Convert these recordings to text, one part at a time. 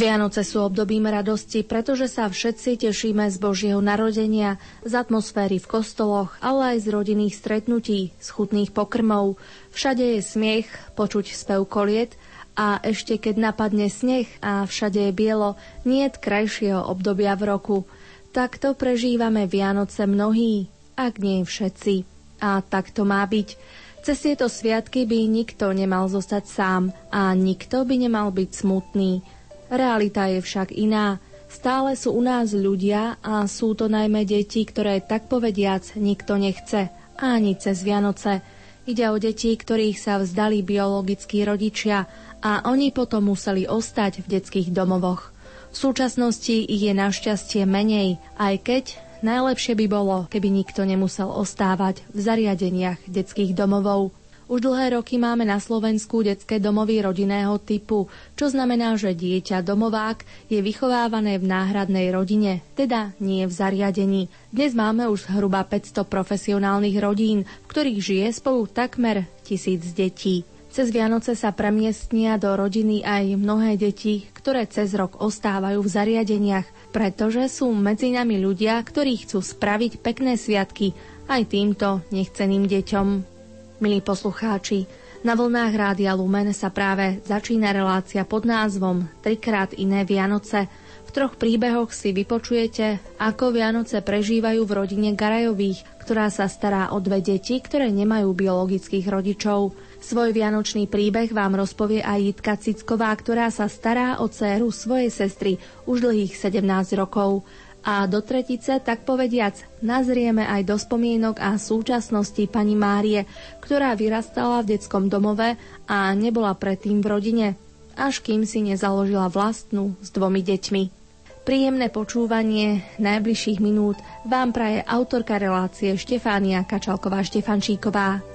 Vianoce sú obdobím radosti, pretože sa všetci tešíme z Božieho narodenia, z atmosféry v kostoloch, ale aj z rodinných stretnutí, z chutných pokrmov. Všade je smiech, počuť spev koliet a ešte keď napadne sneh a všade je bielo, nie je krajšieho obdobia v roku. Takto prežívame Vianoce mnohí, ak nie všetci. A tak to má byť. Cez tieto sviatky by nikto nemal zostať sám a nikto by nemal byť smutný. Realita je však iná. Stále sú u nás ľudia a sú to najmä deti, ktoré tak povediac nikto nechce, ani cez Vianoce. Ide o deti, ktorých sa vzdali biologickí rodičia a oni potom museli ostať v detských domovoch. V súčasnosti ich je našťastie menej, aj keď najlepšie by bolo, keby nikto nemusel ostávať v zariadeniach detských domovov. Už dlhé roky máme na Slovensku detské domovy rodinného typu, čo znamená, že dieťa domovák je vychovávané v náhradnej rodine, teda nie v zariadení. Dnes máme už hruba 500 profesionálnych rodín, v ktorých žije spolu takmer tisíc detí. Cez Vianoce sa premiestnia do rodiny aj mnohé deti, ktoré cez rok ostávajú v zariadeniach, pretože sú medzi nami ľudia, ktorí chcú spraviť pekné sviatky aj týmto nechceným deťom. Milí poslucháči, na vlnách Rádia Lumen sa práve začína relácia pod názvom Trikrát iné Vianoce. V troch príbehoch si vypočujete, ako Vianoce prežívajú v rodine Garajových, ktorá sa stará o dve deti, ktoré nemajú biologických rodičov. Svoj vianočný príbeh vám rozpovie aj Jitka Cicková, ktorá sa stará o dceru svojej sestry už dlhých 17 rokov a do tretice, tak povediac, nazrieme aj do spomienok a súčasnosti pani Márie, ktorá vyrastala v detskom domove a nebola predtým v rodine, až kým si nezaložila vlastnú s dvomi deťmi. Príjemné počúvanie najbližších minút vám praje autorka relácie Štefánia Kačalková-Štefančíková.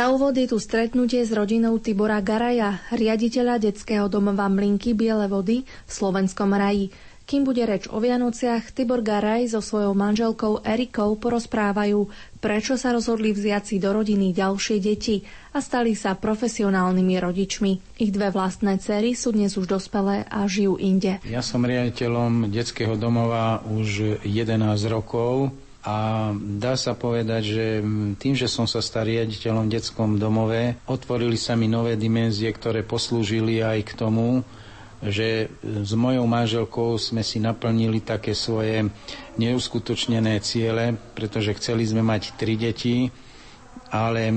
Na úvod je tu stretnutie s rodinou Tibora Garaja, riaditeľa detského domova Mlinky Biele vody v slovenskom raji. Kým bude reč o Vianociach, Tibor Garaj so svojou manželkou Erikou porozprávajú, prečo sa rozhodli vziať si do rodiny ďalšie deti a stali sa profesionálnymi rodičmi. Ich dve vlastné cery sú dnes už dospelé a žijú inde. Ja som riaditeľom detského domova už 11 rokov a dá sa povedať, že tým, že som sa stal riaditeľom v detskom domove, otvorili sa mi nové dimenzie, ktoré poslúžili aj k tomu, že s mojou manželkou sme si naplnili také svoje neuskutočnené ciele, pretože chceli sme mať tri deti, ale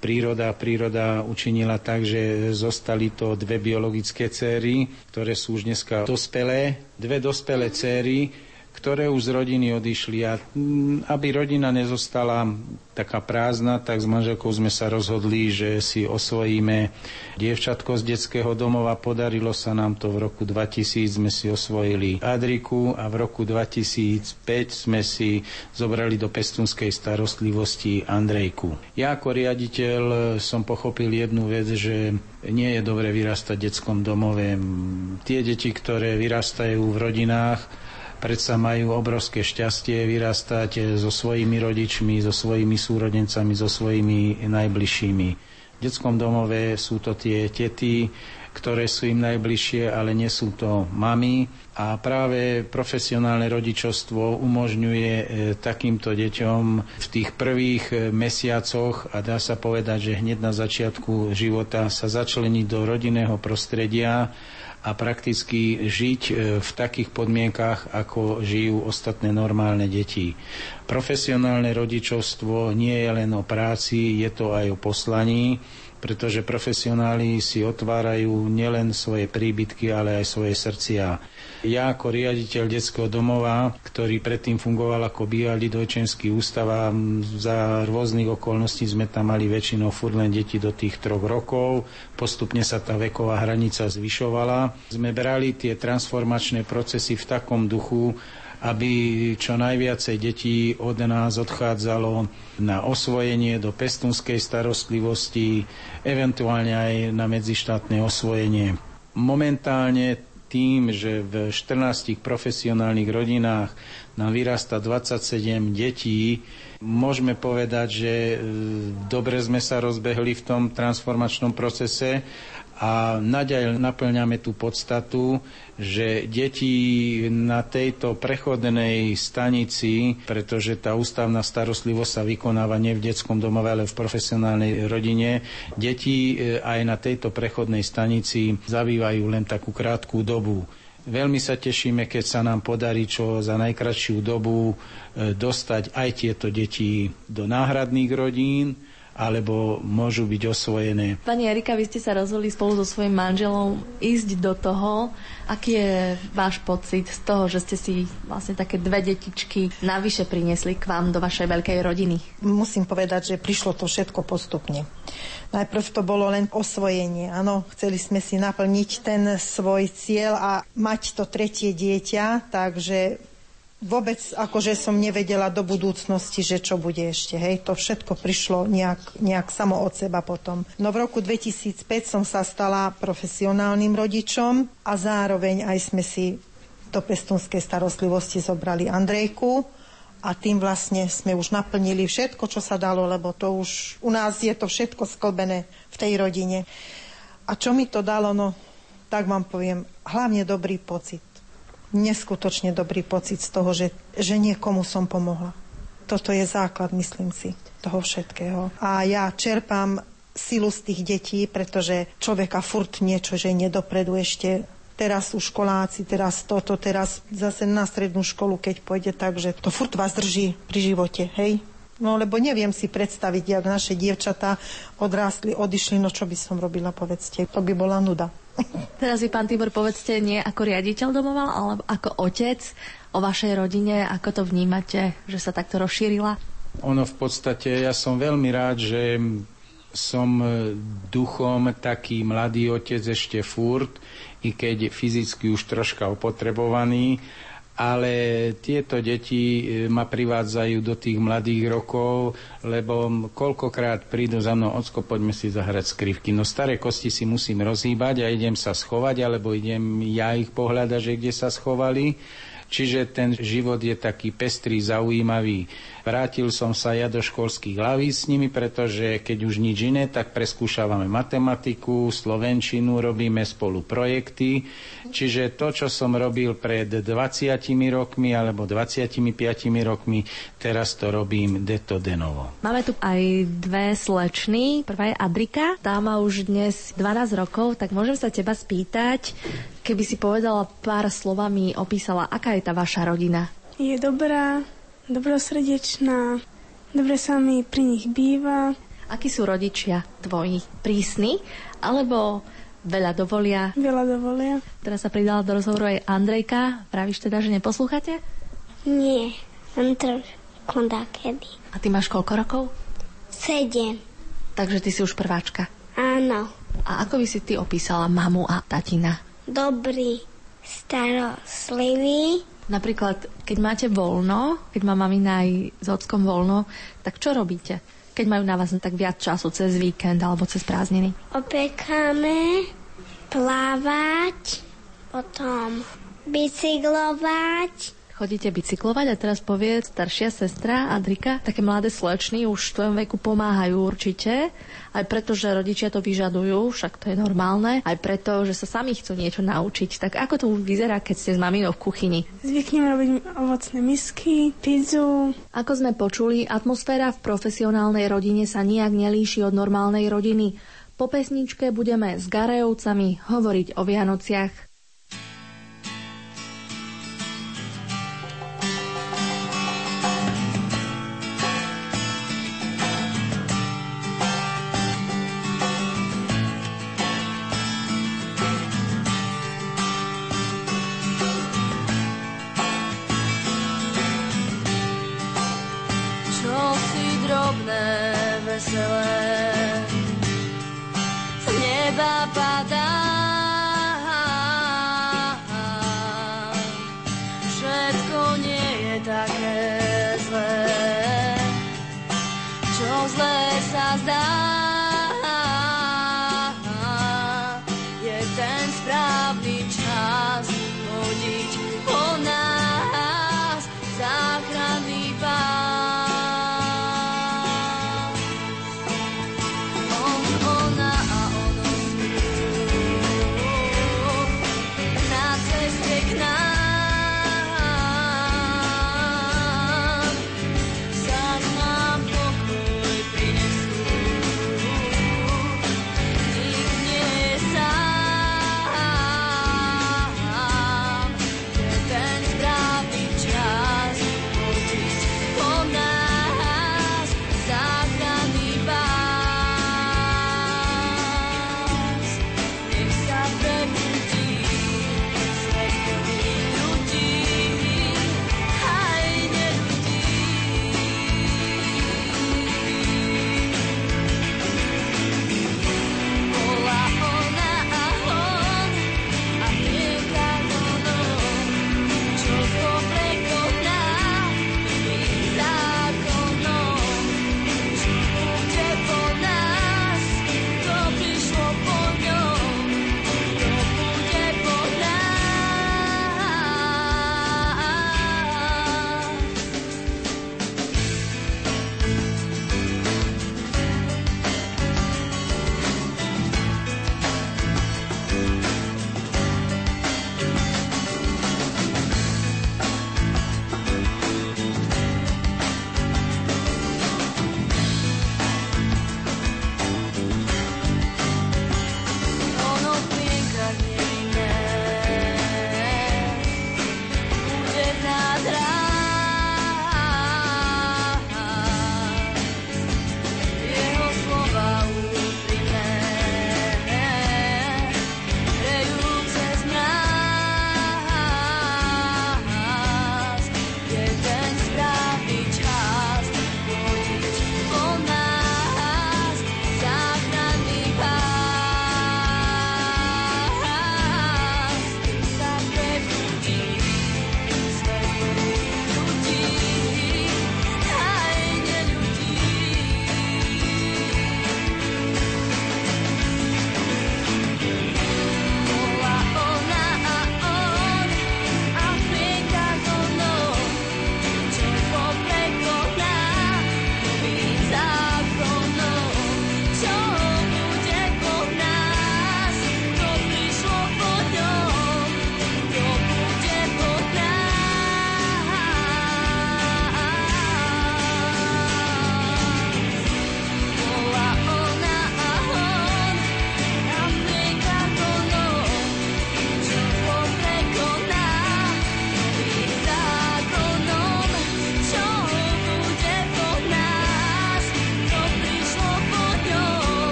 príroda, príroda učinila tak, že zostali to dve biologické céry, ktoré sú už dneska dospelé. Dve dospelé céry, ktoré už z rodiny odišli a mm, aby rodina nezostala taká prázdna, tak s manželkou sme sa rozhodli, že si osvojíme dievčatko z detského domova. Podarilo sa nám to v roku 2000, sme si osvojili Adriku a v roku 2005 sme si zobrali do pestunskej starostlivosti Andrejku. Ja ako riaditeľ som pochopil jednu vec, že nie je dobre vyrastať v detskom domove. Tie deti, ktoré vyrastajú v rodinách, predsa majú obrovské šťastie vyrastať so svojimi rodičmi, so svojimi súrodencami, so svojimi najbližšími. V detskom domove sú to tie tety, ktoré sú im najbližšie, ale nie sú to mami. A práve profesionálne rodičovstvo umožňuje e, takýmto deťom v tých prvých e, mesiacoch a dá sa povedať, že hneď na začiatku života sa začleniť do rodinného prostredia a prakticky žiť e, v takých podmienkách, ako žijú ostatné normálne deti. Profesionálne rodičovstvo nie je len o práci, je to aj o poslaní, pretože profesionáli si otvárajú nielen svoje príbytky, ale aj svoje srdcia. Ja ako riaditeľ detského domova, ktorý predtým fungoval ako bývalý dojčenský ústav a za rôznych okolností sme tam mali väčšinou furt len deti do tých troch rokov, postupne sa tá veková hranica zvyšovala. Sme brali tie transformačné procesy v takom duchu, aby čo najviacej detí od nás odchádzalo na osvojenie do pestunskej starostlivosti, eventuálne aj na medzištátne osvojenie. Momentálne tým, že v 14 profesionálnych rodinách nám vyrasta 27 detí, môžeme povedať, že e, dobre sme sa rozbehli v tom transformačnom procese a naďalej naplňame tú podstatu, že deti na tejto prechodnej stanici, pretože tá ústavná starostlivosť sa vykonáva nie v detskom domove, ale v profesionálnej rodine, deti e, aj na tejto prechodnej stanici zabývajú len takú krátku dobu. Veľmi sa tešíme, keď sa nám podarí čo za najkračšiu dobu e, dostať aj tieto deti do náhradných rodín, alebo môžu byť osvojené. Pani Erika, vy ste sa rozhodli spolu so svojím manželom ísť do toho. Aký je váš pocit z toho, že ste si vlastne také dve detičky navyše priniesli k vám do vašej veľkej rodiny? Musím povedať, že prišlo to všetko postupne. Najprv to bolo len osvojenie. Áno, chceli sme si naplniť ten svoj cieľ a mať to tretie dieťa, takže vôbec akože som nevedela do budúcnosti, že čo bude ešte. Hej, to všetko prišlo nejak, nejak samo od seba potom. No v roku 2005 som sa stala profesionálnym rodičom a zároveň aj sme si do pestunskej starostlivosti zobrali Andrejku a tým vlastne sme už naplnili všetko, čo sa dalo, lebo to už u nás je to všetko sklbené v tej rodine. A čo mi to dalo, no tak vám poviem, hlavne dobrý pocit neskutočne dobrý pocit z toho, že, že niekomu som pomohla. Toto je základ, myslím si, toho všetkého. A ja čerpám silu z tých detí, pretože človeka furt niečo, že nedopredu ešte teraz sú školáci, teraz toto, teraz zase na strednú školu, keď pôjde tak, že to furt vás drží pri živote, hej? No lebo neviem si predstaviť, jak naše dievčatá odrástli, odišli, no čo by som robila, povedzte. To by bola nuda. Teraz vy, pán Tibor, povedzte nie ako riaditeľ domova, ale ako otec o vašej rodine, ako to vnímate, že sa takto rozšírila? Ono v podstate, ja som veľmi rád, že som duchom taký mladý otec ešte furt, i keď fyzicky už troška opotrebovaný, ale tieto deti e, ma privádzajú do tých mladých rokov, lebo koľkokrát prídu za mnou, ocko, poďme si zahrať skrivky. No staré kosti si musím rozhýbať a idem sa schovať, alebo idem ja ich pohľadať, že kde sa schovali. Čiže ten život je taký pestrý, zaujímavý. Vrátil som sa ja do školských hlaví s nimi, pretože keď už nič iné, tak preskúšavame matematiku, slovenčinu, robíme spolu projekty. Čiže to, čo som robil pred 20 rokmi alebo 25 rokmi, teraz to robím deto denovo. Máme tu aj dve slečny. Prvá je Adrika, tá má už dnes 12 rokov, tak môžem sa teba spýtať, keby si povedala pár slovami, opísala, aká je tá vaša rodina? Je dobrá, dobrosrdečná, dobre sa mi pri nich býva. Akí sú rodičia tvoji? Prísni? Alebo veľa dovolia? Veľa dovolia. Teraz sa pridala do rozhovoru aj Andrejka. Pravíš teda, že neposlúchate? Nie, len trošku kedy. A ty máš koľko rokov? Sedem. Takže ty si už prváčka. Áno. A ako by si ty opísala mamu a tatina? Dobrý, starostlivý. Napríklad, keď máte voľno, keď má mamina aj s ockom voľno, tak čo robíte? Keď majú na vás tak viac času cez víkend alebo cez prázdniny? Opekáme, plávať, potom bicyklovať, chodíte bicyklovať a teraz povie staršia sestra Adrika, také mladé slečny už v tvojom veku pomáhajú určite, aj preto, že rodičia to vyžadujú, však to je normálne, aj preto, že sa sami chcú niečo naučiť. Tak ako to vyzerá, keď ste s maminou v kuchyni? Zvyknem robiť ovocné misky, pizzu. Ako sme počuli, atmosféra v profesionálnej rodine sa nijak nelíši od normálnej rodiny. Po pesničke budeme s Garejovcami hovoriť o Vianociach.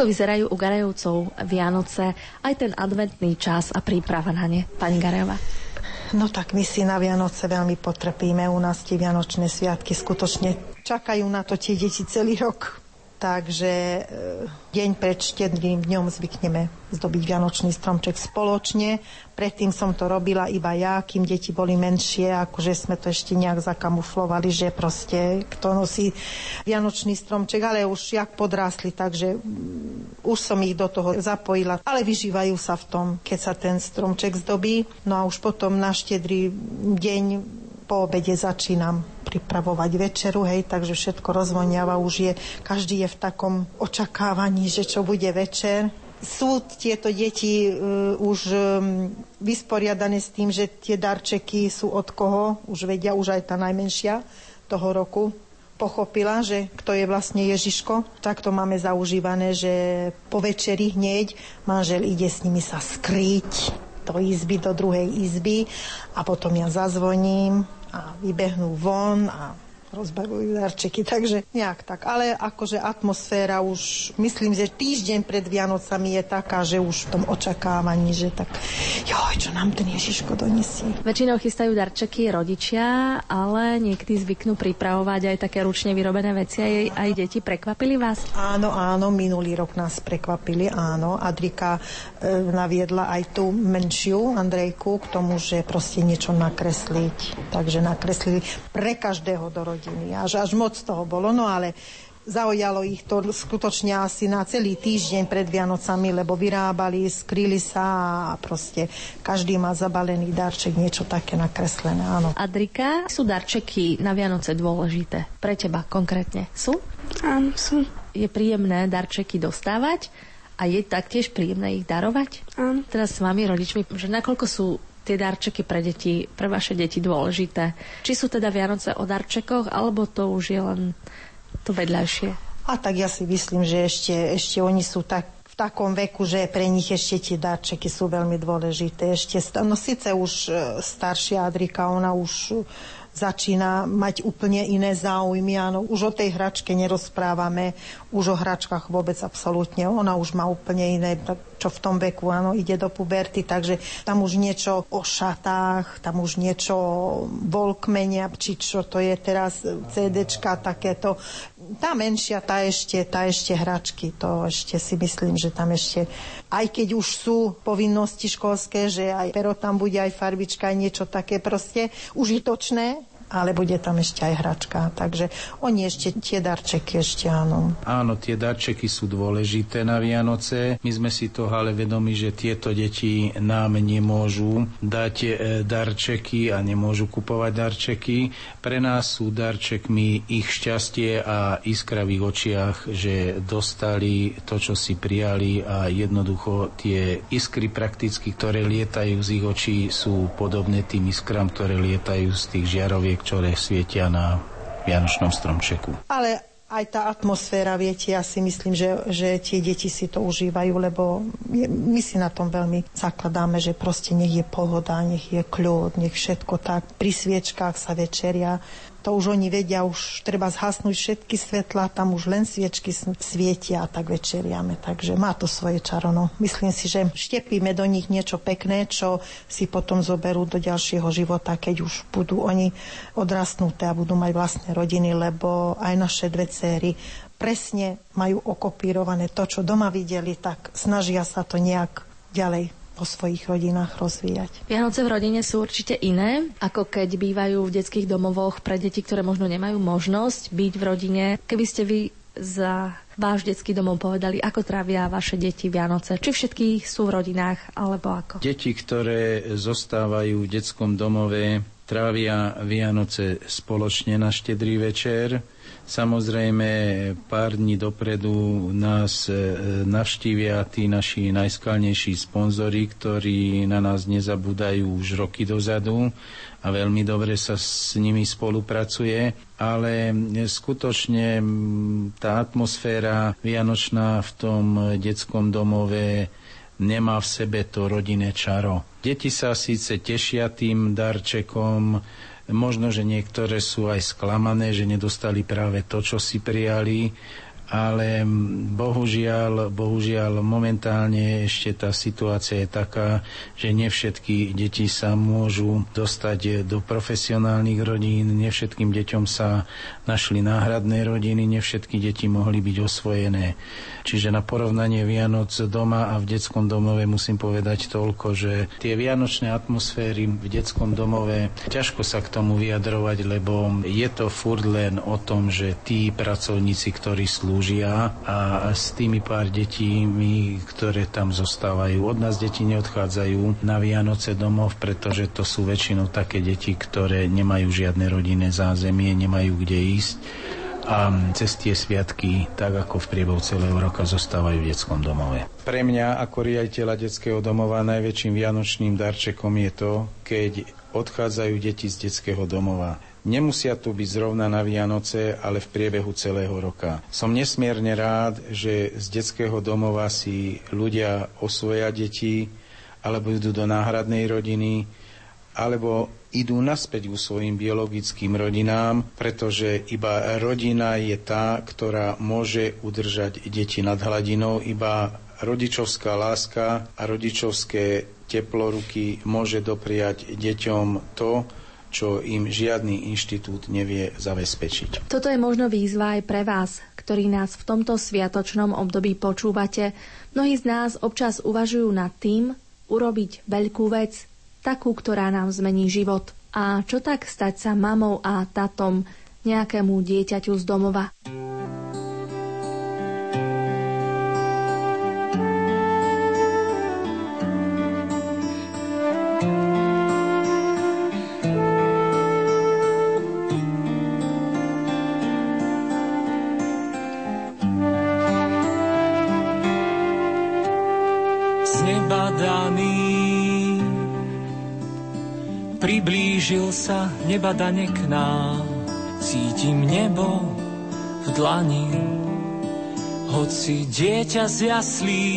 Ako vyzerajú u Garejovcov Vianoce, aj ten adventný čas a príprava na ne, pani Garejova? No tak my si na Vianoce veľmi potrpíme. U nás tie Vianočné sviatky skutočne čakajú na to tie deti celý rok. Takže e, deň pred štedrým dňom zvykneme zdobiť Vianočný stromček spoločne. Predtým som to robila iba ja, kým deti boli menšie, akože sme to ešte nejak zakamuflovali, že proste kto nosí Vianočný stromček, ale už jak podrástli, takže mm, už som ich do toho zapojila. Ale vyžívajú sa v tom, keď sa ten stromček zdobí. No a už potom na štedrý deň po obede začínam pripravovať večeru, hej, takže všetko rozvoniava, už je, každý je v takom očakávaní, že čo bude večer. Sú tieto deti uh, už um, vysporiadané s tým, že tie darčeky sú od koho, už vedia, už aj tá najmenšia toho roku pochopila, že kto je vlastne Ježiško. Tak to máme zaužívané, že po večeri hneď manžel ide s nimi sa skryť do izby, do druhej izby a potom ja zazvoním a vybehnú von a rozbavujú darčeky, takže nejak tak. Ale akože atmosféra už, myslím, že týždeň pred Vianocami je taká, že už v tom očakávaní, že tak, joj, čo nám ten Ježiško donesie. Väčšinou chystajú darčeky rodičia, ale niekedy zvyknú pripravovať aj také ručne vyrobené veci. Aj, aj deti prekvapili vás? Áno, áno, minulý rok nás prekvapili, áno. Adrika e, naviedla aj tú menšiu Andrejku k tomu, že proste niečo nakresliť. Takže nakreslili pre každého do rodiny. Až, až moc toho bolo, no ale Zaujalo ich to skutočne asi na celý týždeň pred Vianocami, lebo vyrábali, skryli sa a proste každý má zabalený darček, niečo také nakreslené, áno. Adrika, sú darčeky na Vianoce dôležité? Pre teba konkrétne sú? Áno, sú. Je príjemné darčeky dostávať a je taktiež príjemné ich darovať? Áno. Teraz s vami, rodičmi, že nakoľko sú tie darčeky pre deti, pre vaše deti dôležité? Či sú teda Vianoce o darčekoch, alebo to už je len to vedľajšie? A tak ja si myslím, že ešte, ešte oni sú tak takom veku, že pre nich ešte tie darčeky sú veľmi dôležité. Ešte, no síce už e, staršia Adrika, ona už začína mať úplne iné záujmy. Áno, už o tej hračke nerozprávame, už o hračkách vôbec absolútne. Ona už má úplne iné, čo v tom veku, áno, ide do puberty, takže tam už niečo o šatách, tam už niečo volkmenia, či čo to je teraz, CDčka, takéto. Tá menšia, tá ešte, tá ešte hračky, to ešte si myslím, že tam ešte, aj keď už sú povinnosti školské, že aj pero tam bude, aj farbička, aj niečo také proste užitočné, ale bude tam ešte aj hračka. Takže oni ešte tie darčeky ešte áno. Áno, tie darčeky sú dôležité na Vianoce. My sme si toho ale vedomi, že tieto deti nám nemôžu dať e, darčeky a nemôžu kupovať darčeky. Pre nás sú darčekmi ich šťastie a iskra v ich očiach, že dostali to, čo si prijali a jednoducho tie iskry prakticky, ktoré lietajú z ich očí, sú podobné tým iskram, ktoré lietajú z tých žiaroviek ktoré svietia na Vianočnom stromčeku. Ale aj tá atmosféra, viete, ja si myslím, že, že tie deti si to užívajú, lebo je, my si na tom veľmi zakladáme, že proste nech je pohoda, nech je kľud, nech všetko tak. Pri sviečkách sa večeria, to už oni vedia, už treba zhasnúť všetky svetla, tam už len sviečky svietia a tak večeriame. Takže má to svoje čarono. Myslím si, že štepíme do nich niečo pekné, čo si potom zoberú do ďalšieho života, keď už budú oni odrastnuté a budú mať vlastné rodiny, lebo aj naše dve céry presne majú okopírované to, čo doma videli, tak snažia sa to nejak ďalej po svojich rodinách rozvíjať. Vianoce v rodine sú určite iné, ako keď bývajú v detských domovoch pre deti, ktoré možno nemajú možnosť byť v rodine. Keby ste vy za váš detský domov povedali, ako trávia vaše deti Vianoce? Či všetky sú v rodinách, alebo ako? Deti, ktoré zostávajú v detskom domove, trávia Vianoce spoločne na štedrý večer Samozrejme, pár dní dopredu nás e, navštívia tí naši najskalnejší sponzori, ktorí na nás nezabúdajú už roky dozadu a veľmi dobre sa s nimi spolupracuje, ale skutočne tá atmosféra vianočná v tom detskom domove nemá v sebe to rodinné čaro. Deti sa síce tešia tým darčekom, Možno, že niektoré sú aj sklamané, že nedostali práve to, čo si prijali, ale bohužiaľ, bohužiaľ momentálne ešte tá situácia je taká, že nevšetky deti sa môžu dostať do profesionálnych rodín, nevšetkým deťom sa našli náhradné rodiny, nevšetky deti mohli byť osvojené. Čiže na porovnanie Vianoc doma a v detskom domove musím povedať toľko, že tie vianočné atmosféry v detskom domove ťažko sa k tomu vyjadrovať, lebo je to furt len o tom, že tí pracovníci, ktorí slúžia a s tými pár detí, ktoré tam zostávajú. Od nás deti neodchádzajú na Vianoce domov, pretože to sú väčšinou také deti, ktoré nemajú žiadne rodinné zázemie, nemajú kde ísť a cez tie sviatky, tak ako v priebehu celého roka, zostávajú v detskom domove. Pre mňa ako riaditeľa detského domova najväčším vianočným darčekom je to, keď odchádzajú deti z detského domova. Nemusia tu byť zrovna na Vianoce, ale v priebehu celého roka. Som nesmierne rád, že z detského domova si ľudia osvoja deti alebo idú do náhradnej rodiny alebo idú naspäť ku svojim biologickým rodinám, pretože iba rodina je tá, ktorá môže udržať deti nad hladinou, iba rodičovská láska a rodičovské teploruky môže dopriať deťom to, čo im žiadny inštitút nevie zabezpečiť. Toto je možno výzva aj pre vás, ktorí nás v tomto sviatočnom období počúvate. Mnohí z nás občas uvažujú nad tým, urobiť veľkú vec, takú, ktorá nám zmení život. A čo tak stať sa mamou a tatom nejakému dieťaťu z domova? Sa nebadane k nám, cítim nebo v dlani. Hoci dieťa z jaslí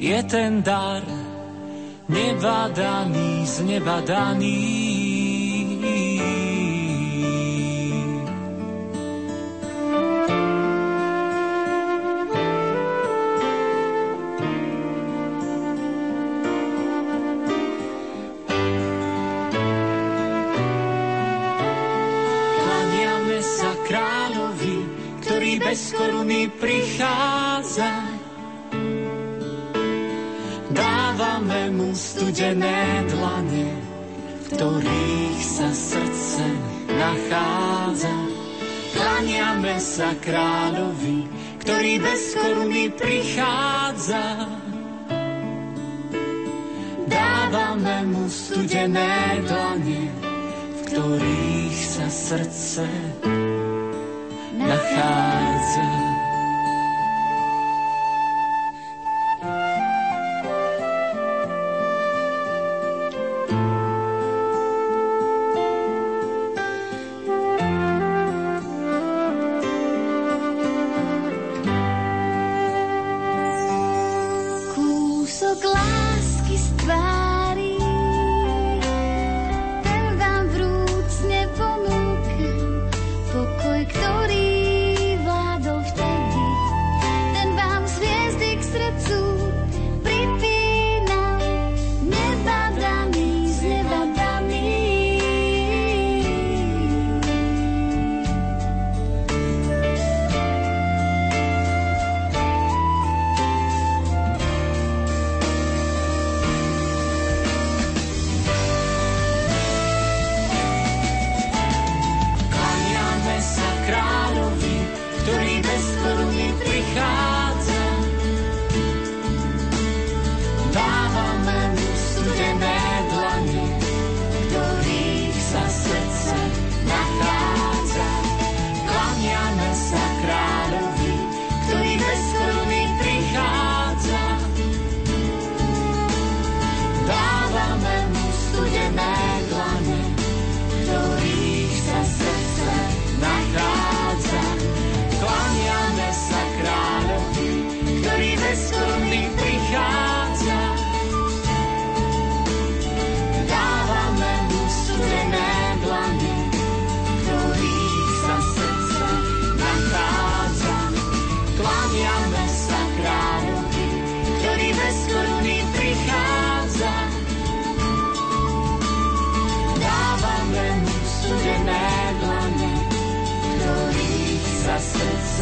je ten dar, nebadaný, znebadaný. Ktorých sa srdce nachádza. Klaniame sa kráľovi, ktorý bez koruny prichádza. Dávame mu studené dlane, v ktorých sa srdce nachádza.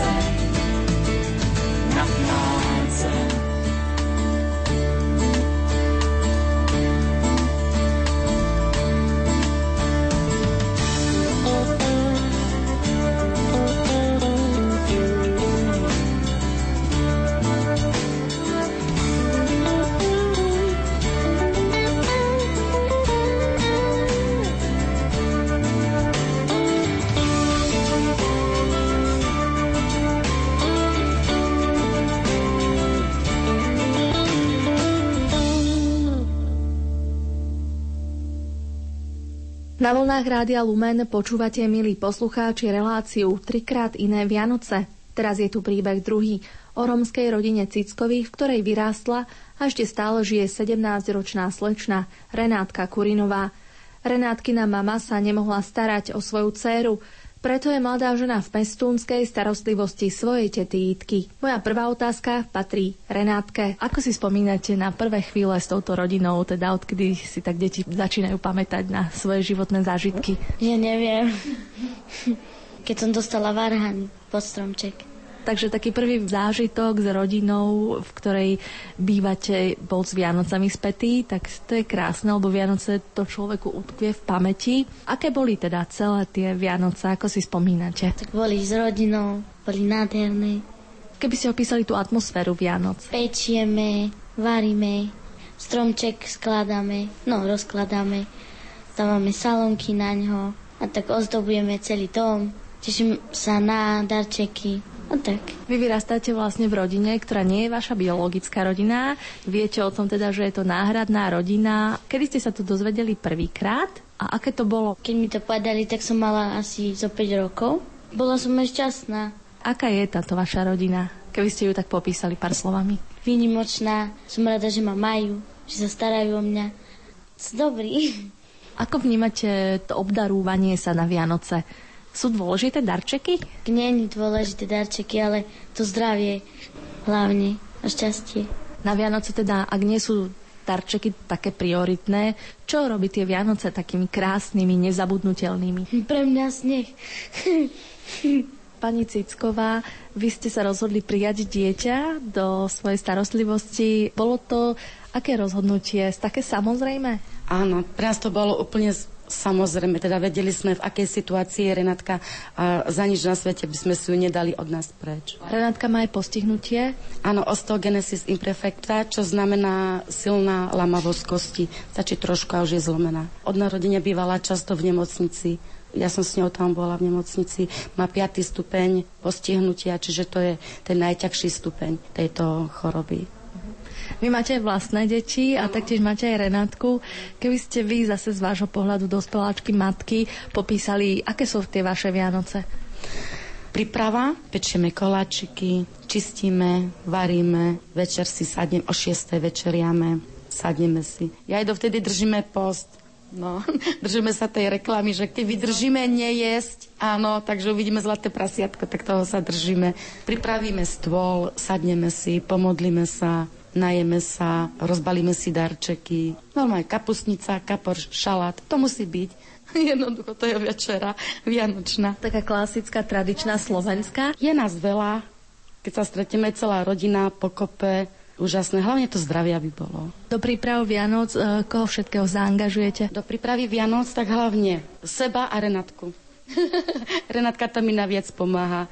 say Na vlnách Rádia Lumen počúvate, milí poslucháči, reláciu Trikrát iné Vianoce. Teraz je tu príbeh druhý o romskej rodine Cickových, v ktorej vyrástla a ešte stále žije 17-ročná slečna Renátka Kurinová. Renátkina mama sa nemohla starať o svoju dceru, preto je mladá žena v pestúnskej starostlivosti svojej tety. Moja prvá otázka patrí Renátke. Ako si spomínate na prvé chvíle s touto rodinou, teda odkedy si tak deti začínajú pamätať na svoje životné zážitky? Ja neviem. Keď som dostala varhan pod stromček. Takže taký prvý zážitok s rodinou, v ktorej bývate, bol s Vianocami spätý, tak to je krásne, lebo Vianoce to človeku utkvie v pamäti. Aké boli teda celé tie Vianoce, ako si spomínate? Tak boli s rodinou, boli nádherné. Keby ste opísali tú atmosféru Vianoc. Pečieme, varíme, stromček skladáme, no rozkladáme, dávame salonky na ňo a tak ozdobujeme celý dom. Teším sa na darčeky, a tak. Vy vyrastáte vlastne v rodine, ktorá nie je vaša biologická rodina. Viete o tom teda, že je to náhradná rodina. Kedy ste sa to dozvedeli prvýkrát a aké to bolo? Keď mi to povedali, tak som mala asi zo 5 rokov. Bola som aj šťastná. Aká je táto vaša rodina? Keby ste ju tak popísali pár slovami. Výnimočná. Som rada, že ma majú, že sa starajú o mňa. Sú dobrí. Ako vnímate to obdarúvanie sa na Vianoce? Sú dôležité darčeky? Nie je dôležité darčeky, ale to zdravie hlavne a šťastie. Na Vianoce teda, ak nie sú darčeky také prioritné, čo robí tie Vianoce takými krásnymi, nezabudnutelnými? Pre mňa sneh. Pani Cicková, vy ste sa rozhodli prijať dieťa do svojej starostlivosti. Bolo to aké rozhodnutie? Také samozrejme? Áno, pre nás to bolo úplne Samozrejme, teda vedeli sme, v akej situácii je Renatka a za nič na svete by sme si ju nedali od nás preč. Renatka má aj postihnutie? Áno, osteogenesis imperfecta, čo znamená silná lamavosť kosti. Stačí trošku a už je zlomená. Od narodenia bývala často v nemocnici. Ja som s ňou tam bola v nemocnici. Má 5. stupeň postihnutia, čiže to je ten najťažší stupeň tejto choroby. Vy máte aj vlastné deti a taktiež máte aj Renátku. Keby ste vy zase z vášho pohľadu dospeláčky matky popísali, aké sú tie vaše Vianoce? Príprava, pečieme koláčiky, čistíme, varíme, večer si sadnem, o 6. večeriame, sadneme si. Ja aj dovtedy držíme post, No, držíme sa tej reklamy, že keď vydržíme nejesť, áno, takže uvidíme zlaté prasiatko, tak toho sa držíme. Pripravíme stôl, sadneme si, pomodlíme sa, najeme sa, rozbalíme si darčeky. Normálne kapusnica, kapor, šalát, to musí byť. Jednoducho, to je večera vianočná. Taká klasická, tradičná slovenská. Je nás veľa, keď sa stretneme celá rodina pokope, úžasné. Hlavne to zdravie, aby bolo. Do príprav Vianoc e, koho všetkého zaangažujete? Do prípravy Vianoc tak hlavne seba a Renatku. Renatka to mi naviac pomáha.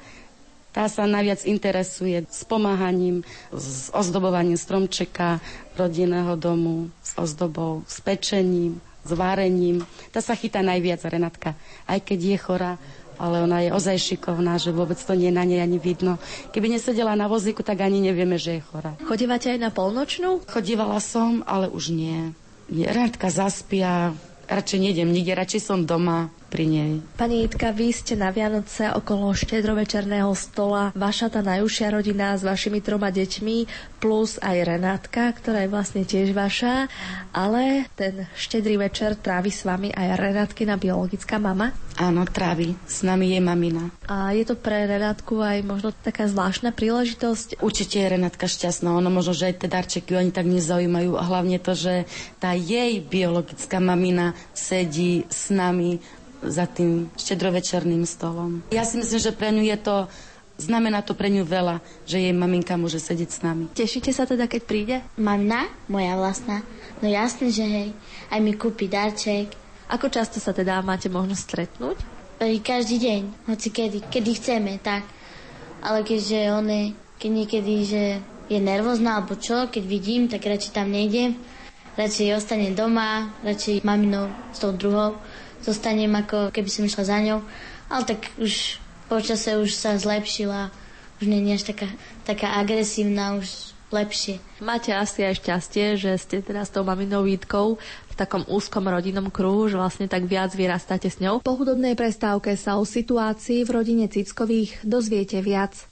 Tá sa najviac interesuje s pomáhaním, s ozdobovaním stromčeka, rodinného domu, s ozdobou, s pečením, s várením. Tá sa chytá najviac, Renatka. Aj keď je chora, ale ona je ozaj šikovná, že vôbec to nie na nej ani vidno. Keby nesedela na vozíku, tak ani nevieme, že je chora. Chodívate aj na polnočnú? Chodívala som, ale už nie. Renatka zaspia, radšej nejdem nikde, radšej som doma pri nej. Pani Jitka, vy ste na Vianoce okolo štedrovečerného stola. Vaša tá najúžšia rodina s vašimi troma deťmi plus aj Renátka, ktorá je vlastne tiež vaša, ale ten štedrý večer trávi s vami aj Renátkina biologická mama? Áno, trávi. S nami je mamina. A je to pre Renátku aj možno taká zvláštna príležitosť? Určite je Renátka šťastná. Ono možno, že aj tie darčeky ani tak nezaujímajú. A hlavne to, že tá jej biologická mamina sedí s nami za tým štedrovečerným stolom. Ja si myslím, že pre ňu je to Znamená to pre ňu veľa, že jej maminka môže sedieť s nami. Tešíte sa teda, keď príde? Mamina, moja vlastná. No jasne, že hej. Aj mi kúpi darček. Ako často sa teda máte možnosť stretnúť? Každý deň, hoci kedy, kedy chceme, tak. Ale keďže on je, keď niekedy, že je nervózna alebo čo, keď vidím, tak radšej tam nejdem. Radšej ostane doma, radšej maminou s tou druhou zostanem ako keby som išla za ňou. Ale tak už počase už sa zlepšila, už nie je až taká, taká agresívna, už lepšie. Máte asi aj šťastie, že ste teda s tou maminou Vítkou v takom úzkom rodinnom kruhu, že vlastne tak viac vyrastáte s ňou. Po hudobnej prestávke sa o situácii v rodine Cickových dozviete viac.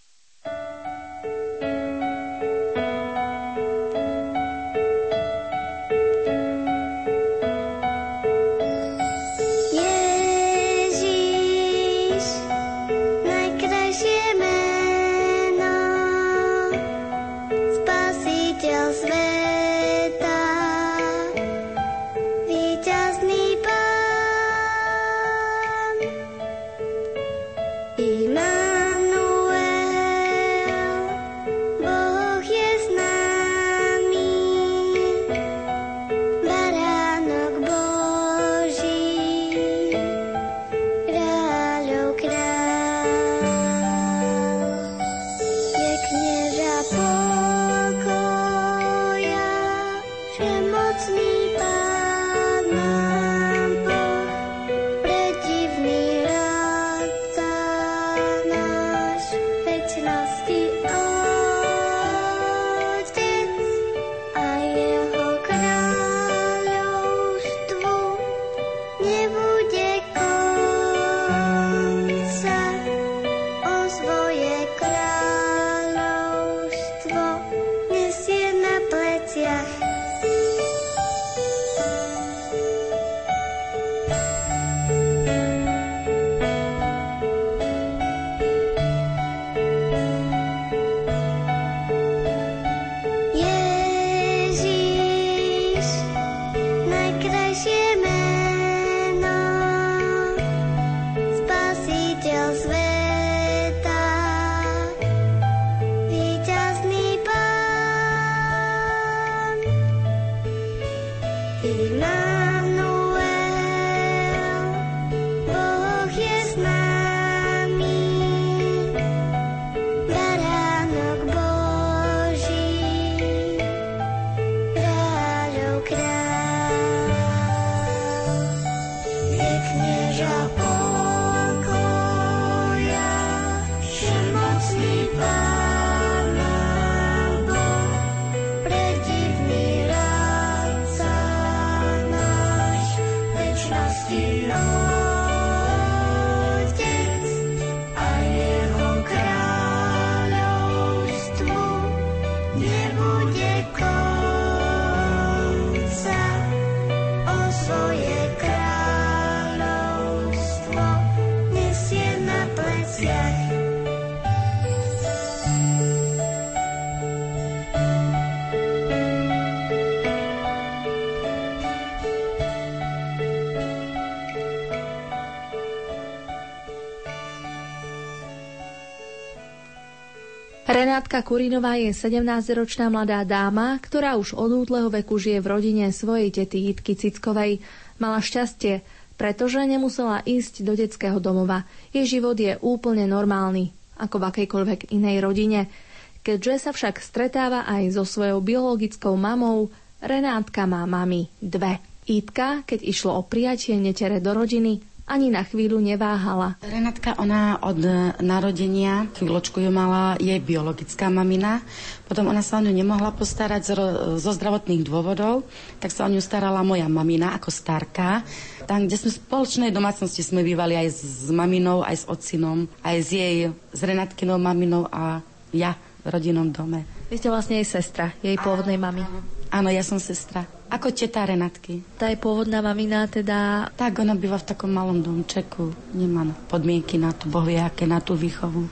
Renátka Kurinová je 17-ročná mladá dáma, ktorá už od útleho veku žije v rodine svojej tety Jitky Cickovej. Mala šťastie, pretože nemusela ísť do detského domova. Jej život je úplne normálny, ako v akejkoľvek inej rodine. Keďže sa však stretáva aj so svojou biologickou mamou, Renátka má mami dve. Itka, keď išlo o prijatie netere do rodiny, ani na chvíľu neváhala. Renatka, ona od narodenia, chvíľočku ju mala jej biologická mamina, potom ona sa o ňu nemohla postarať zo, zo zdravotných dôvodov, tak sa o ňu starala moja mamina ako starka. Tam, kde sme v spoločnej domácnosti sme bývali aj s maminou, aj s ocinom, aj s jej, s Renatkinou maminou a ja v rodinnom dome. Vy ste vlastne jej sestra, jej pôvodnej mami. Áno, ja som sestra. Ako teta Renatky. Tá je pôvodná mamina teda... Tak, ona býva v takom malom domčeku. Nemá podmienky na to, bohviaké, na tú výchovu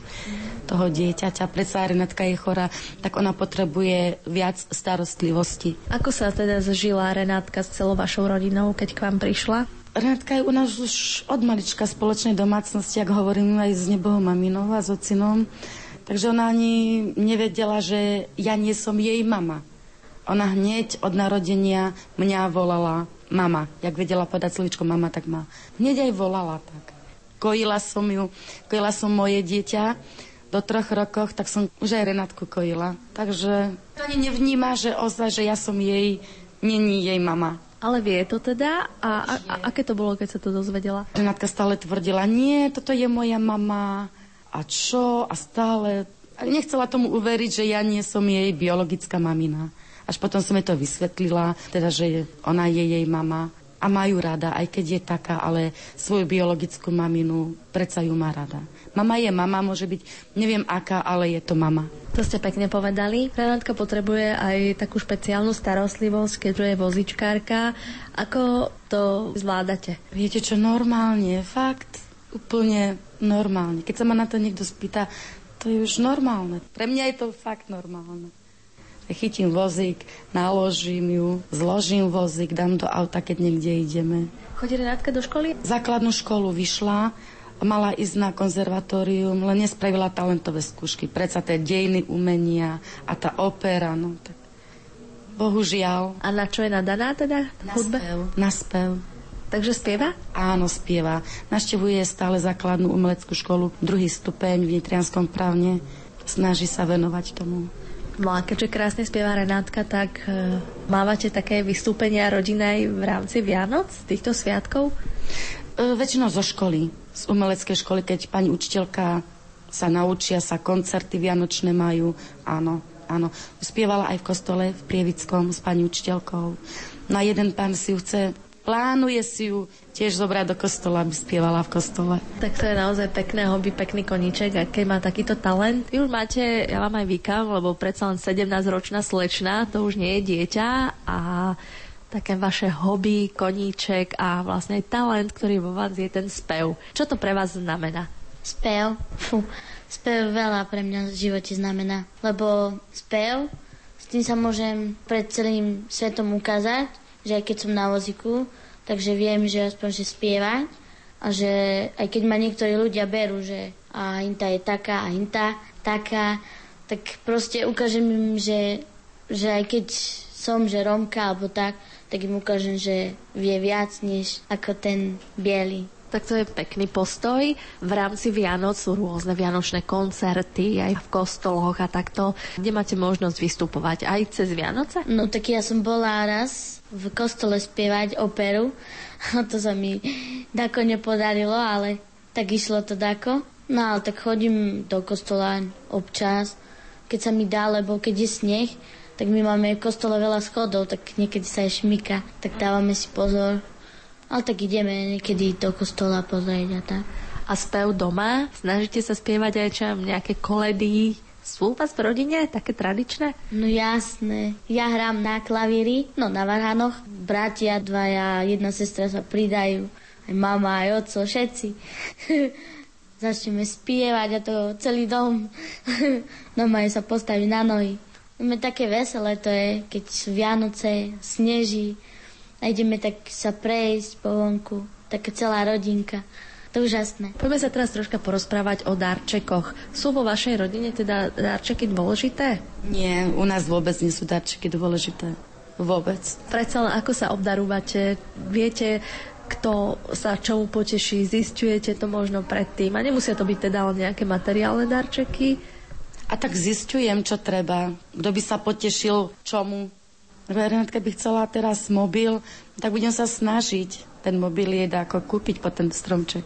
toho dieťaťa. Predsa Renatka je chorá, tak ona potrebuje viac starostlivosti. Ako sa teda zžila Renátka s celou vašou rodinou, keď k vám prišla? Renátka je u nás už od malička spoločnej domácnosti, ak hovorím aj s nebohou maminou a s ocinom. Takže ona ani nevedela, že ja nie som jej mama. Ona hneď od narodenia mňa volala mama. Jak vedela povedať slovičko mama, tak ma hneď aj volala tak. Kojila som ju, kojila som moje dieťa do troch rokoch, tak som už aj Renátku kojila. Takže ani nevníma, že ozaj, že ja som jej, není jej mama. Ale vie to teda? A, a, a aké to bolo, keď sa to dozvedela? Renátka stále tvrdila, nie, toto je moja mama. A čo? A stále... A nechcela tomu uveriť, že ja nie som jej biologická mamina. Až potom som jej to vysvetlila, teda, že ona je jej mama a majú rada, aj keď je taká, ale svoju biologickú maminu predsa ju má rada. Mama je mama, môže byť neviem aká, ale je to mama. To ste pekne povedali. Renátka potrebuje aj takú špeciálnu starostlivosť, keďže je vozičkárka. Ako to zvládate? Viete čo, normálne, fakt, úplne normálne. Keď sa ma na to niekto spýta, to je už normálne. Pre mňa je to fakt normálne chytím vozík, naložím ju, zložím vozík, dám do auta, keď niekde ideme. Chodí Renátka do školy? Základnú školu vyšla, mala ísť na konzervatórium, len nespravila talentové skúšky. Predsa tie dejiny umenia a tá opera, no tak bohužiaľ. A na čo je nadaná teda? Na hudbe? Spev. Na spev. Takže spieva? Áno, spieva. Naštevuje stále základnú umeleckú školu, druhý stupeň v Nitrianskom právne. Snaží sa venovať tomu. No a keďže krásne spieva Renátka, tak e, mávate také vystúpenia rodiny v rámci Vianoc, týchto sviatkov? E, väčšinou zo školy, z umeleckej školy, keď pani učiteľka sa naučia, sa koncerty vianočné majú, áno, áno. Spievala aj v kostole v Prievickom s pani učiteľkou. Na jeden pán si ju chce Plánuje si ju tiež zobrať do kostola, aby spievala v kostole. Tak to je naozaj pekné hobby, pekný koníček, a keď má takýto talent. Vy už máte, ja vám aj vykám, lebo predsa len 17-ročná slečna, to už nie je dieťa a také vaše hobby, koníček a vlastne talent, ktorý vo vás je ten spev. Čo to pre vás znamená? Spev? Fú, spev veľa pre mňa v živote znamená, lebo spev, s tým sa môžem pred celým svetom ukázať, že aj keď som na voziku, takže viem, že aspoň, že spievať a že aj keď ma niektorí ľudia berú, že a inta je taká a inta taká, tak proste ukážem im, že, že aj keď som, že Romka alebo tak, tak im ukážem, že vie viac než ako ten biely. Tak to je pekný postoj. V rámci Vianoc sú rôzne vianočné koncerty aj v kostoloch a takto. Kde máte možnosť vystupovať? Aj cez Vianoce? No tak ja som bola raz v kostole spievať operu. to sa mi dako nepodarilo, ale tak išlo to dako. No ale tak chodím do kostola občas, keď sa mi dá, lebo keď je sneh, tak my máme v kostole veľa schodov, tak niekedy sa aj šmika, tak dávame si pozor. Ale tak ideme niekedy do kostola pozrieť a tak. A spev doma? Snažíte sa spievať aj čo nejaké koledy? Sú vás v rodine také tradičné? No jasné. Ja hrám na klavíri, no na varhanoch. Bratia dvaja, jedna sestra sa pridajú. Aj mama, aj oco, všetci. Začneme spievať a to celý dom. no majú sa postaviť na nohy. Máme také veselé to je, keď sú Vianoce, sneží a ideme tak sa prejsť po vonku, taká celá rodinka. To je úžasné. Poďme sa teraz troška porozprávať o darčekoch. Sú vo vašej rodine teda darčeky dôležité? Nie, u nás vôbec nie sú darčeky dôležité. Vôbec. Predsa len ako sa obdarúvate, viete, kto sa čomu poteší, zistujete to možno predtým. A nemusia to byť teda len nejaké materiálne darčeky, a tak zistujem, čo treba. Kto by sa potešil čomu. Renátka by chcela teraz mobil, tak budem sa snažiť ten mobil je ako kúpiť po ten stromček,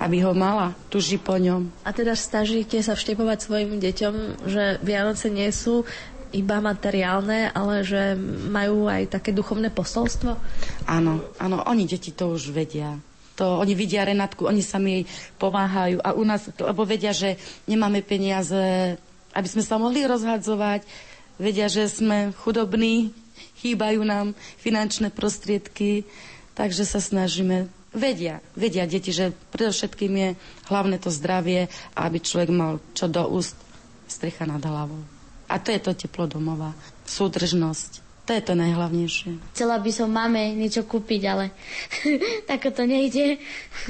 aby ho mala, tuží po ňom. A teda snažíte sa vštepovať svojim deťom, že Vianoce nie sú iba materiálne, ale že majú aj také duchovné posolstvo? Áno, áno, oni deti to už vedia. To, oni vidia Renátku, oni sa mi jej pomáhajú a u nás, lebo vedia, že nemáme peniaze aby sme sa mohli rozhadzovať. Vedia, že sme chudobní, chýbajú nám finančné prostriedky, takže sa snažíme. Vedia, vedia deti, že predovšetkým je hlavné to zdravie, aby človek mal čo do úst, strecha nad hlavou. A to je to teplo domova, súdržnosť. To je to najhlavnejšie. Chcela by som mame niečo kúpiť, ale tako to nejde.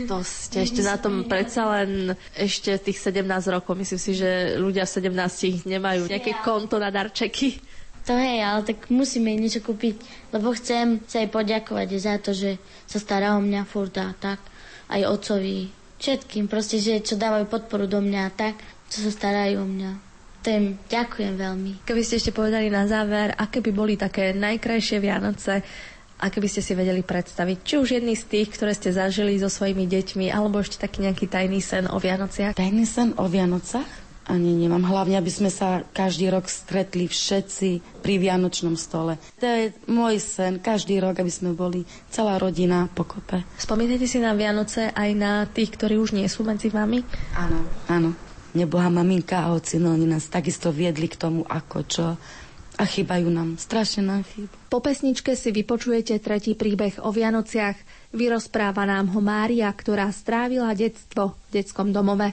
To ste ešte na tom predsa len ešte tých 17 rokov. Myslím si, že ľudia v 17 nemajú nejaké konto na darčeky. To je, ale tak musíme niečo kúpiť, lebo chcem sa jej poďakovať za to, že sa stará o mňa furt a tak. Aj otcovi, všetkým, proste, že čo dávajú podporu do mňa a tak, čo sa starajú o mňa. Tým ďakujem veľmi. Keby ste ešte povedali na záver, aké by boli také najkrajšie Vianoce, aké by ste si vedeli predstaviť? Či už jedný z tých, ktoré ste zažili so svojimi deťmi, alebo ešte taký nejaký tajný sen o Vianociach? Tajný sen o Vianocach? Ani nemám. Hlavne, aby sme sa každý rok stretli všetci pri Vianočnom stole. To je môj sen. Každý rok, aby sme boli celá rodina pokope. Spomínate si na Vianoce aj na tých, ktorí už nie sú medzi vami? Áno, áno nebohá maminka a ocino, oni nás takisto viedli k tomu, ako čo. A chýbajú nám, strašne nám chýba. Po pesničke si vypočujete tretí príbeh o Vianociach. Vyrozpráva nám ho Mária, ktorá strávila detstvo v detskom domove.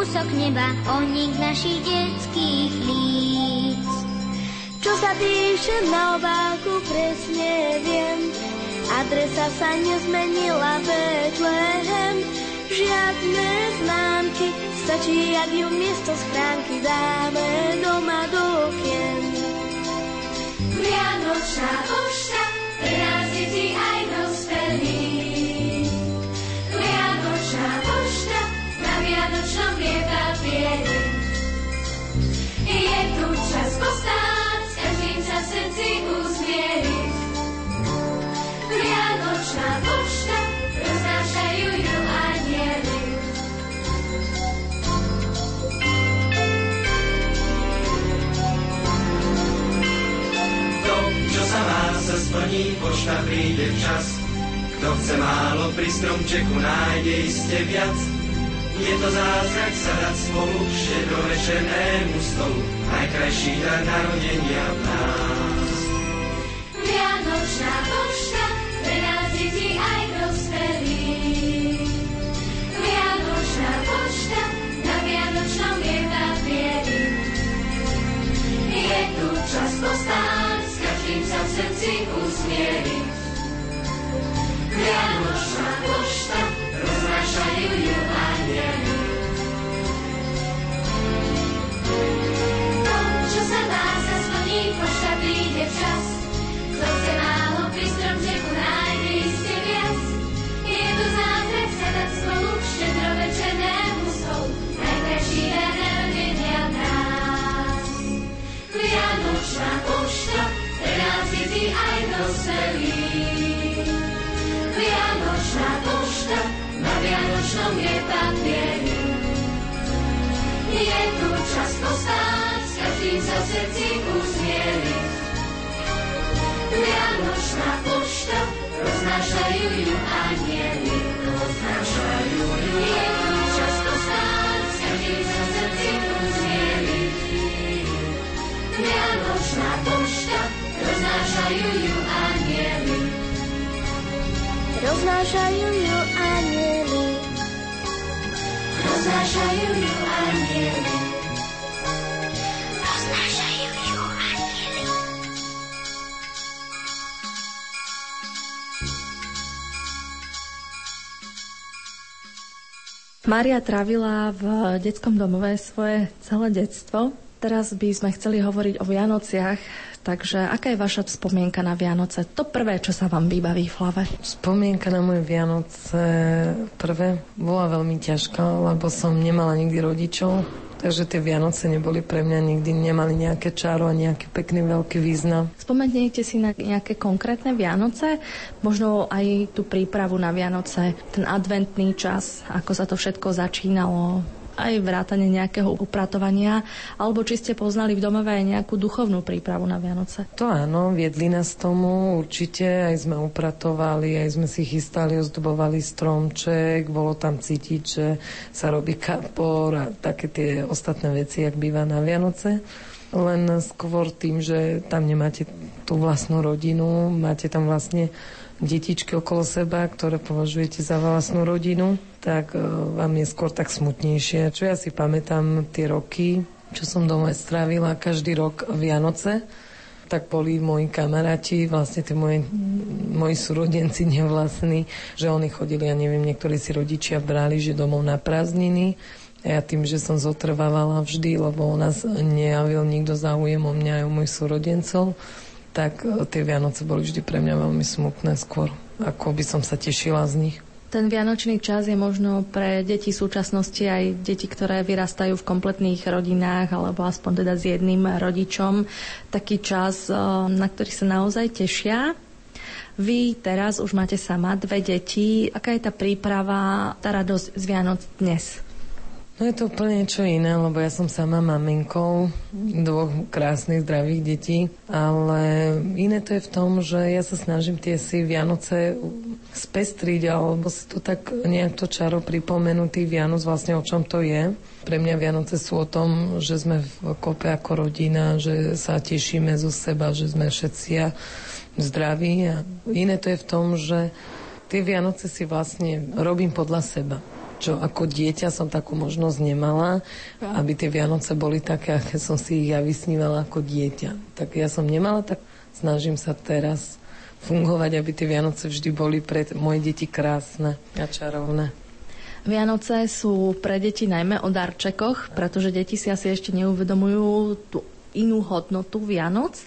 kúsok neba, ohník našich detských líc. Čo sa píše na obálku, presne viem, adresa sa nezmenila Betlehem. Žiadne známky, stačí, ak ju miesto schránky dáme doma do okien. Vianočná pošta nás deti aj Je tu čas postáť, s každým sa srdci uzmieriť. Vianočná pošta, roznášajú ju anieli. To, čo sa má, sa pošta príde včas. Kto chce málo pri stromčeku, nájde iste viac. Je to zázrak sa dať spolu štedrovečernému stolu, najkrajší dar narodenia v nás. Vianočná pošta pre nás deti aj dospelých. Vianočná pošta na Vianočnom je papieri. Je tu čas postáť, s každým sa v srdci usmieriť. Vianočná pošta, roznášajú ju anieli. Príde. Kto chce málo pri stromčeku, nájde iste viac. Je tu pošta, pre nás deti aj dospelých. Vianočná je papieri. Čas postáť, s každým sa v srdci uzmieriť. Vianočná pošta, roznášajú ju anieli. Roznášajú ju. Je tu čas postáť, s každým sa v srdci uzmieriť. Vianočná pošta, roznášajú ju anieli. Roznášajú ju Mária trávila v detskom domove svoje celé detstvo. Teraz by sme chceli hovoriť o Vianociach, takže aká je vaša spomienka na Vianoce? To prvé, čo sa vám vybaví v hlave? Spomienka na moje Vianoce prvé bola veľmi ťažká, lebo som nemala nikdy rodičov, takže tie Vianoce neboli pre mňa nikdy, nemali nejaké čaro a nejaký pekný veľký význam. Spomeniete si na nejaké konkrétne Vianoce? Možno aj tú prípravu na Vianoce, ten adventný čas, ako sa to všetko začínalo? Aj vrátane nejakého upratovania, alebo či ste poznali v domove aj nejakú duchovnú prípravu na Vianoce? To áno, viedli nás tomu určite, aj sme upratovali, aj sme si chystali, ozdobovali stromček, bolo tam cítiť, že sa robí kapor a také tie ostatné veci, jak býva na Vianoce len skôr tým, že tam nemáte tú vlastnú rodinu, máte tam vlastne detičky okolo seba, ktoré považujete za vlastnú rodinu, tak e, vám je skôr tak smutnejšie. Čo ja si pamätám tie roky, čo som doma strávila každý rok Vianoce, tak boli moji kamaráti, vlastne tí moji, moji súrodenci nevlastní, že oni chodili, ja neviem, niektorí si rodičia brali, že domov na prázdniny. A ja tým, že som zotrvávala vždy, lebo u nás nejavil nikto záujem o mňa aj o mojich súrodencov, tak e, tie Vianoce boli vždy pre mňa veľmi smutné skôr, ako by som sa tešila z nich. Ten vianočný čas je možno pre deti súčasnosti aj deti, ktoré vyrastajú v kompletných rodinách alebo aspoň teda s jedným rodičom. Taký čas, e, na ktorý sa naozaj tešia. Vy teraz už máte sama dve deti. Aká je tá príprava, tá radosť z Vianoc dnes? No je to úplne niečo iné, lebo ja som sama maminkou dvoch krásnych, zdravých detí, ale iné to je v tom, že ja sa snažím tie si Vianoce spestriť, alebo si to tak nejak to čaro pripomenúť tých Vianoc, vlastne o čom to je. Pre mňa Vianoce sú o tom, že sme v kope ako rodina, že sa tešíme zo seba, že sme všetci zdraví. A iné to je v tom, že tie Vianoce si vlastne robím podľa seba čo ako dieťa som takú možnosť nemala, aby tie Vianoce boli také, aké som si ich ja vysnívala ako dieťa. Tak ja som nemala, tak snažím sa teraz fungovať, aby tie Vianoce vždy boli pre moje deti krásne a čarovné. Vianoce sú pre deti najmä o darčekoch, pretože deti si asi ešte neuvedomujú tú inú hodnotu Vianoc.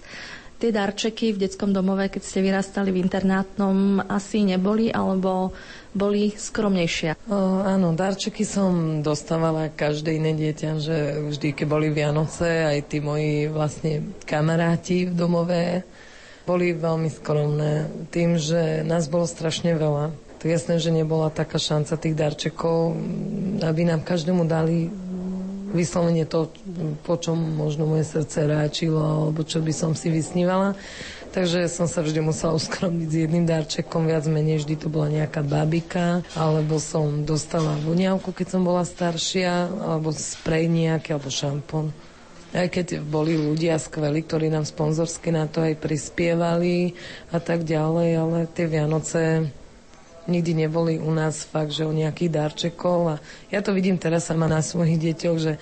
Tie darčeky v detskom domove, keď ste vyrastali v internátnom, asi neboli, alebo boli skromnejšie? O, áno, darčeky som dostávala každé iné dieťa, že vždy, keď boli Vianoce, aj tí moji vlastne kamaráti v domove boli veľmi skromné. Tým, že nás bolo strašne veľa, to jasné, že nebola taká šanca tých darčekov, aby nám každému dali vyslovene to, po čom možno moje srdce ráčilo, alebo čo by som si vysnívala. Takže som sa vždy musela uskromniť s jedným darčekom, viac menej vždy to bola nejaká babika, alebo som dostala voniavku, keď som bola staršia, alebo sprej nejaký, alebo šampón. Aj keď boli ľudia skvelí, ktorí nám sponzorsky na to aj prispievali a tak ďalej, ale tie Vianoce nikdy neboli u nás fakt, že o nejakých darčekov a ja to vidím teraz sama na svojich deťoch, že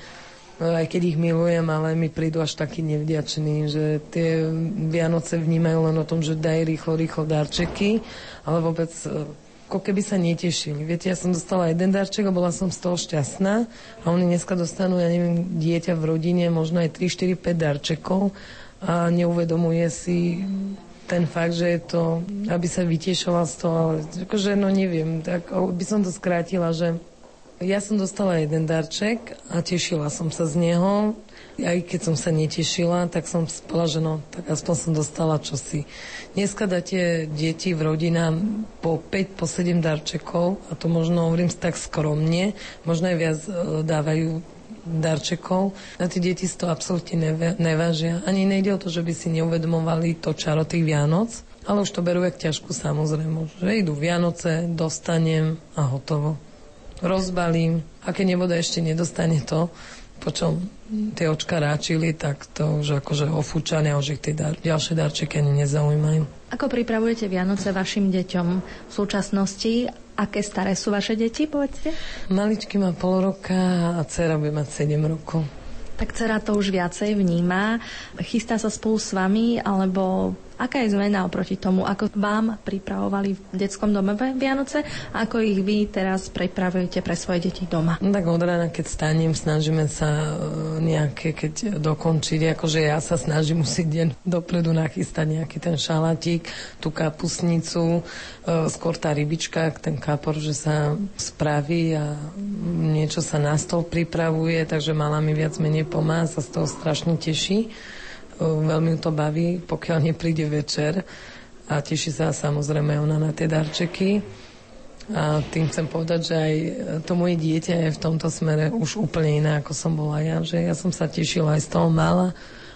no, aj keď ich milujem, ale mi prídu až takí nevďační, že tie Vianoce vnímajú len o tom, že daj rýchlo, rýchlo darčeky, ale vôbec e, ako keby sa netešili. Viete, ja som dostala jeden darček a bola som z toho šťastná a oni dneska dostanú, ja neviem, dieťa v rodine, možno aj 3, 4, 5 darčekov a neuvedomuje si ten fakt, že je to, aby sa vytiešoval z toho, ale akože, no neviem, tak by som to skrátila, že ja som dostala jeden darček a tešila som sa z neho. Aj keď som sa netešila, tak som spala, že no, tak aspoň som dostala čosi. Dneska dáte deti v rodinám po 5, po 7 darčekov a to možno hovorím tak skromne, možno aj viac e, dávajú darčekov. Na tie deti si to absolútne nevážia. Ani nejde o to, že by si neuvedomovali to čaro tých Vianoc, ale už to berú jak ťažkú samozrejmo. Že idú Vianoce, dostanem a hotovo. Rozbalím. A keď nebude ešte nedostane to, po čom tie očka ráčili, tak to už akože ofúčania, už ich tie dar- ďalšie darčeky ani nezaujímajú. Ako pripravujete Vianoce vašim deťom v súčasnosti Aké staré sú vaše deti, povedzte? Maličky má pol roka a dcera bude mať 7 rokov. Tak dcera to už viacej vníma. Chystá sa spolu s vami, alebo Aká je zmena oproti tomu, ako vám pripravovali v detskom dome Vianoce ako ich vy teraz pripravujete pre svoje deti doma? No tak od rána, keď stanem, snažíme sa e, nejaké, keď dokončiť, akože ja sa snažím musieť deň dopredu nachystať nejaký ten šalatík, tú kapusnicu, e, skôr tá rybička, ten kapor, že sa spraví a niečo sa na stol pripravuje, takže mala mi viac menej pomáha, sa z toho strašne teší veľmi to baví, pokiaľ nepríde večer a teší sa samozrejme ona na tie darčeky. A tým chcem povedať, že aj to moje dieťa je v tomto smere už úplne iné, ako som bola ja. Že ja som sa tešila aj z toho mala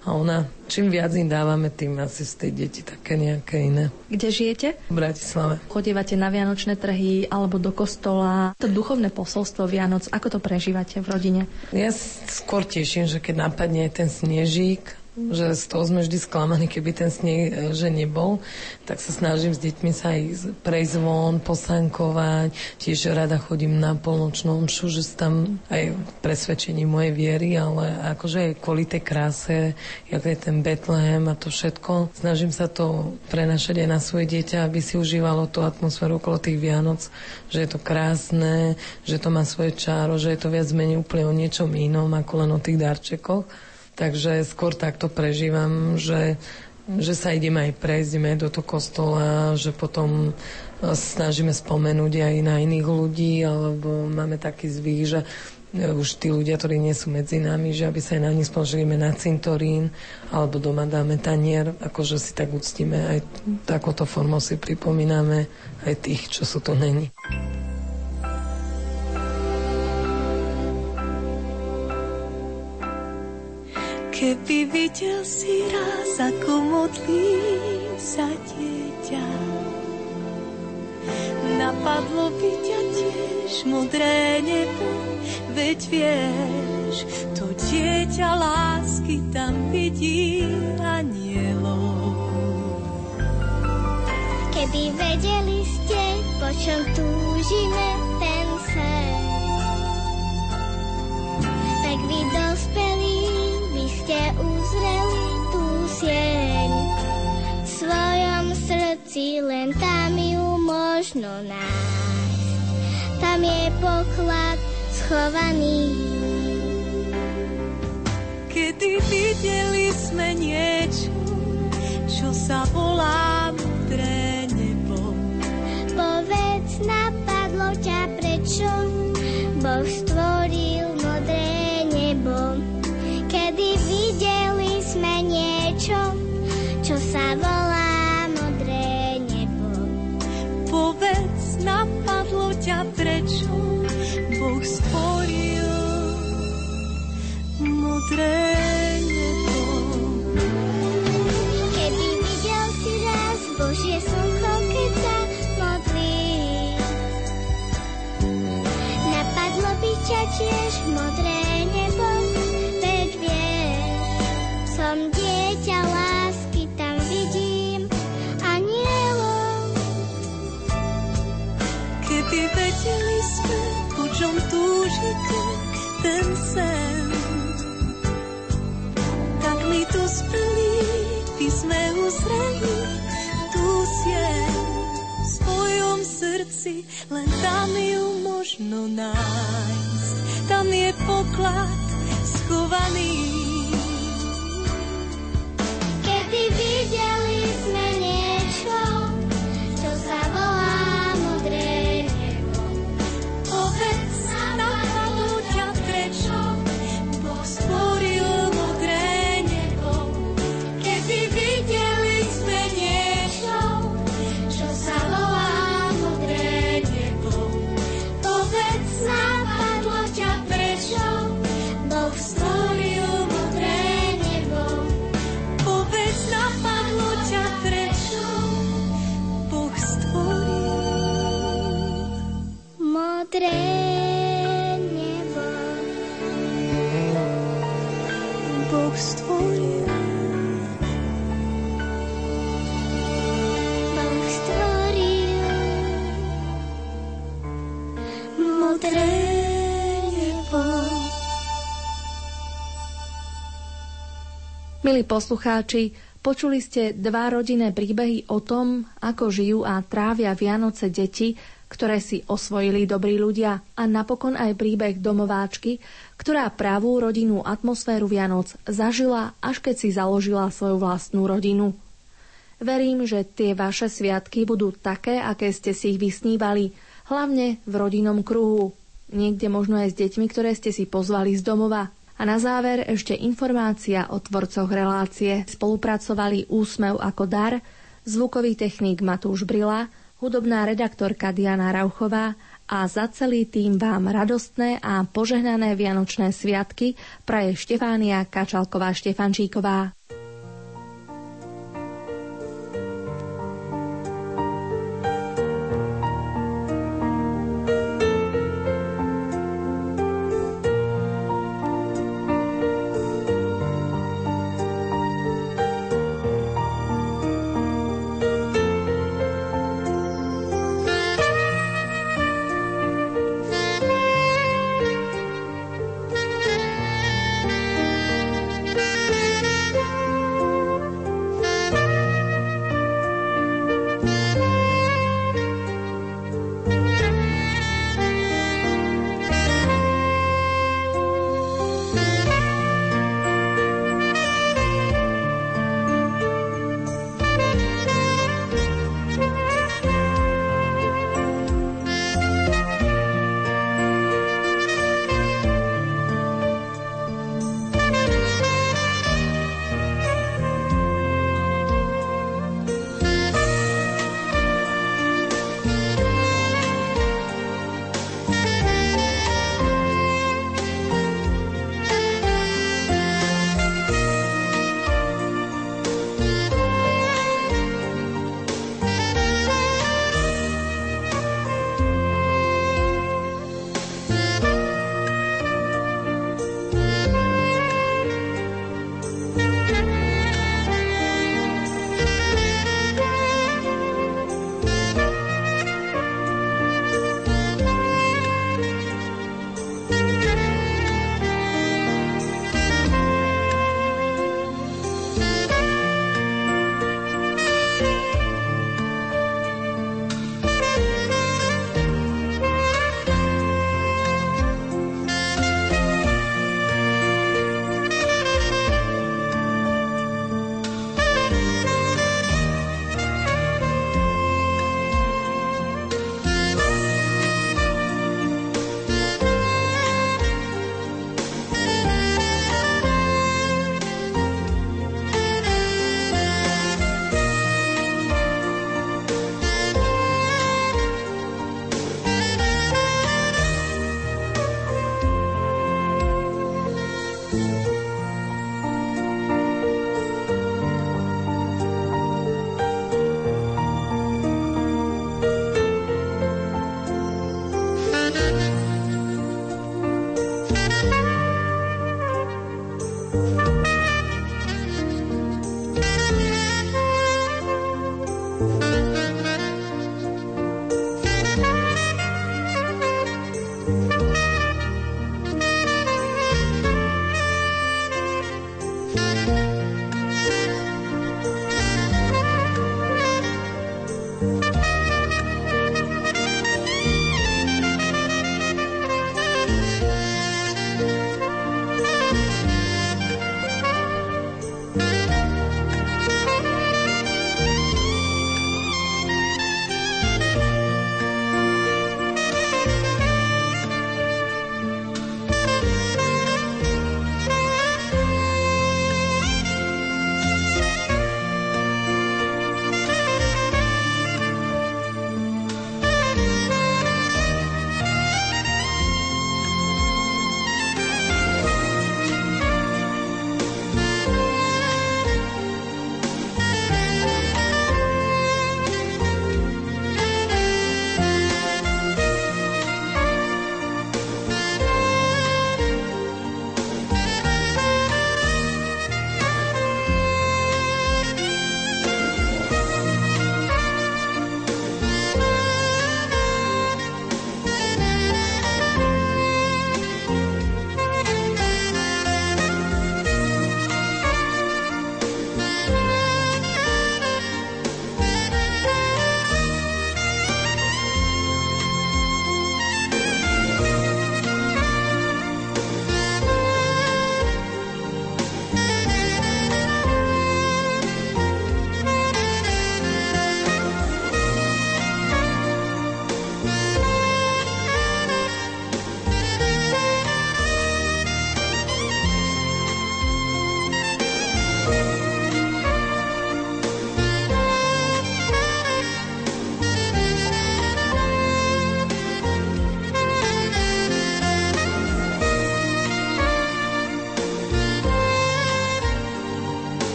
a ona, čím viac im dávame, tým asi z tej deti také nejaké iné. Kde žijete? V Bratislave. Chodívate na Vianočné trhy alebo do kostola. To duchovné posolstvo Vianoc, ako to prežívate v rodine? Ja skôr teším, že keď napadne ten snežík že z toho sme vždy sklamaní, keby ten sneh e, že nebol, tak sa snažím s deťmi sa aj prejsť von, posankovať, tiež rada chodím na polnočnú omšu, že tam aj presvedčení mojej viery, ale akože aj kvôli tej kráse, jak je ten Betlehem a to všetko, snažím sa to prenašať aj na svoje dieťa, aby si užívalo tú atmosféru okolo tých Vianoc, že je to krásne, že to má svoje čáro, že je to viac menej úplne o niečom inom ako len o tých darčekoch. Takže skôr takto prežívam, že, že sa ideme aj prejsť, ideme do toho kostola, že potom e, snažíme spomenúť aj na iných ľudí, alebo máme taký zvyk, že e, už tí ľudia, ktorí nie sú medzi nami, že aby sa aj na nich spoložíme na cintorín, alebo doma dáme tanier, akože si tak uctíme, aj takouto formou si pripomíname aj tých, čo sú tu není. Keby videl si raz, ako modlí sa dieťa, napadlo by ťa tiež modré nebo, veď vieš, to dieťa lásky tam vidí anielov. Keby vedeli ste, po čom túžime možno nájsť. Tam je poklad schovaný. Kedy videli sme niečo, čo sa volá mudré nebo. Povedz, napadlo ťa prečo srdci, len tam ju možno nájsť. Tam je poklad schovaný. Modré nebo. Boh stvoril. Milí poslucháči, počuli ste dva rodinné príbehy o tom, ako žijú a trávia Vianoce deti, ktoré si osvojili dobrí ľudia a napokon aj príbeh domováčky, ktorá pravú rodinnú atmosféru Vianoc zažila, až keď si založila svoju vlastnú rodinu. Verím, že tie vaše sviatky budú také, aké ste si ich vysnívali, hlavne v rodinnom kruhu. Niekde možno aj s deťmi, ktoré ste si pozvali z domova. A na záver ešte informácia o tvorcoch relácie. Spolupracovali Úsmev ako dar, zvukový technik Matúš Brila, hudobná redaktorka Diana Rauchová a za celý tým vám radostné a požehnané Vianočné sviatky praje Štefánia Kačalková Štefančíková.